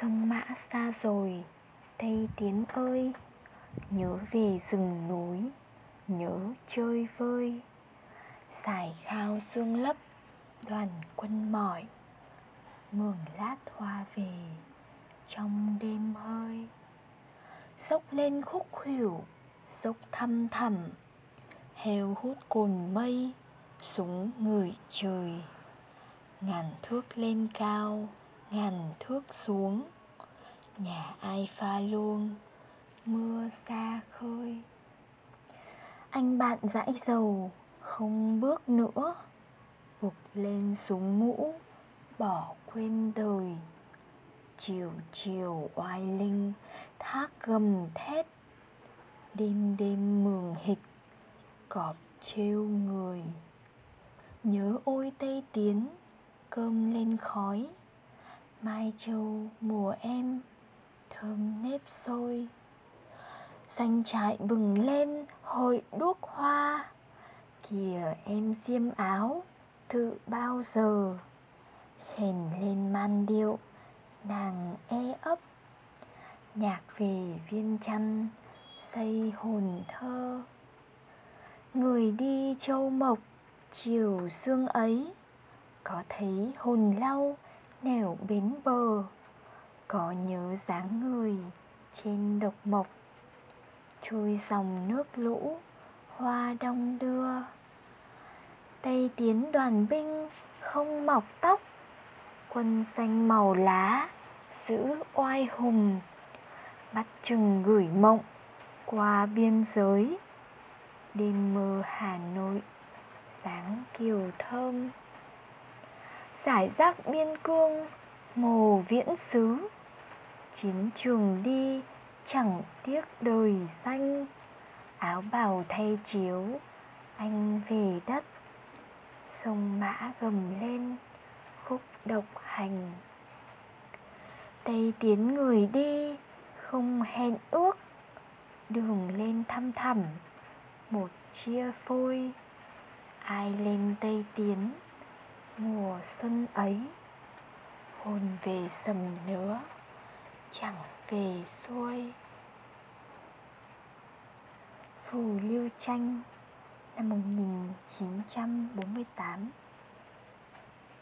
Sông mã xa rồi, Tây Tiến ơi, Nhớ về rừng núi, nhớ chơi vơi. Xài khao xương lấp, đoàn quân mỏi. Mường lát hoa về, trong đêm hơi. Dốc lên khúc khuỷu, dốc thăm thẳm. Heo hút cồn mây, súng người trời. Ngàn thước lên cao, ngàn thước xuống. Nhà ai pha luôn, mưa xa khơi. Anh bạn dãi dầu, không bước nữa. Gục lên súng mũ, bỏ quên đời. Chiều chiều oai linh, thác gầm thét. Đêm đêm mường hịch, cọp trêu người. Nhớ ôi tây tiến, cơm lên khói mai châu mùa em, thơm nếp sôi. Xanh trại bừng lên, hội đuốc hoa. Kìa em xiêm áo, tự bao giờ? Khèn lên man điệu, nàng e ấp. Nhạc về viên chăn xây hồn thơ. Người đi châu mộc, chiều sương ấy, có thấy hồn lau nẻo bến bờ, có nhớ dáng người trên độc mộc. Trôi dòng nước lũ, hoa đong đưa. Tây tiến đoàn binh không mọc tóc, quân xanh màu lá giữ oai hùng. Bắt chừng gửi mộng qua biên giới, đêm mơ hà nội dáng kiều thơm giải rác biên cương, mồ viễn xứ. Chiến trường đi, chẳng tiếc đời xanh áo bào thay chiếu, anh về đất. Sông mã gầm lên, khúc độc hành. Tây tiến người đi, không hẹn ước. Đường lên thăm thẳm, một chia phôi. Ai lên tây tiến? Mùa xuân ấy, hồn về sầm nữa chẳng về xuôi. Phù Lưu Tranh năm 1948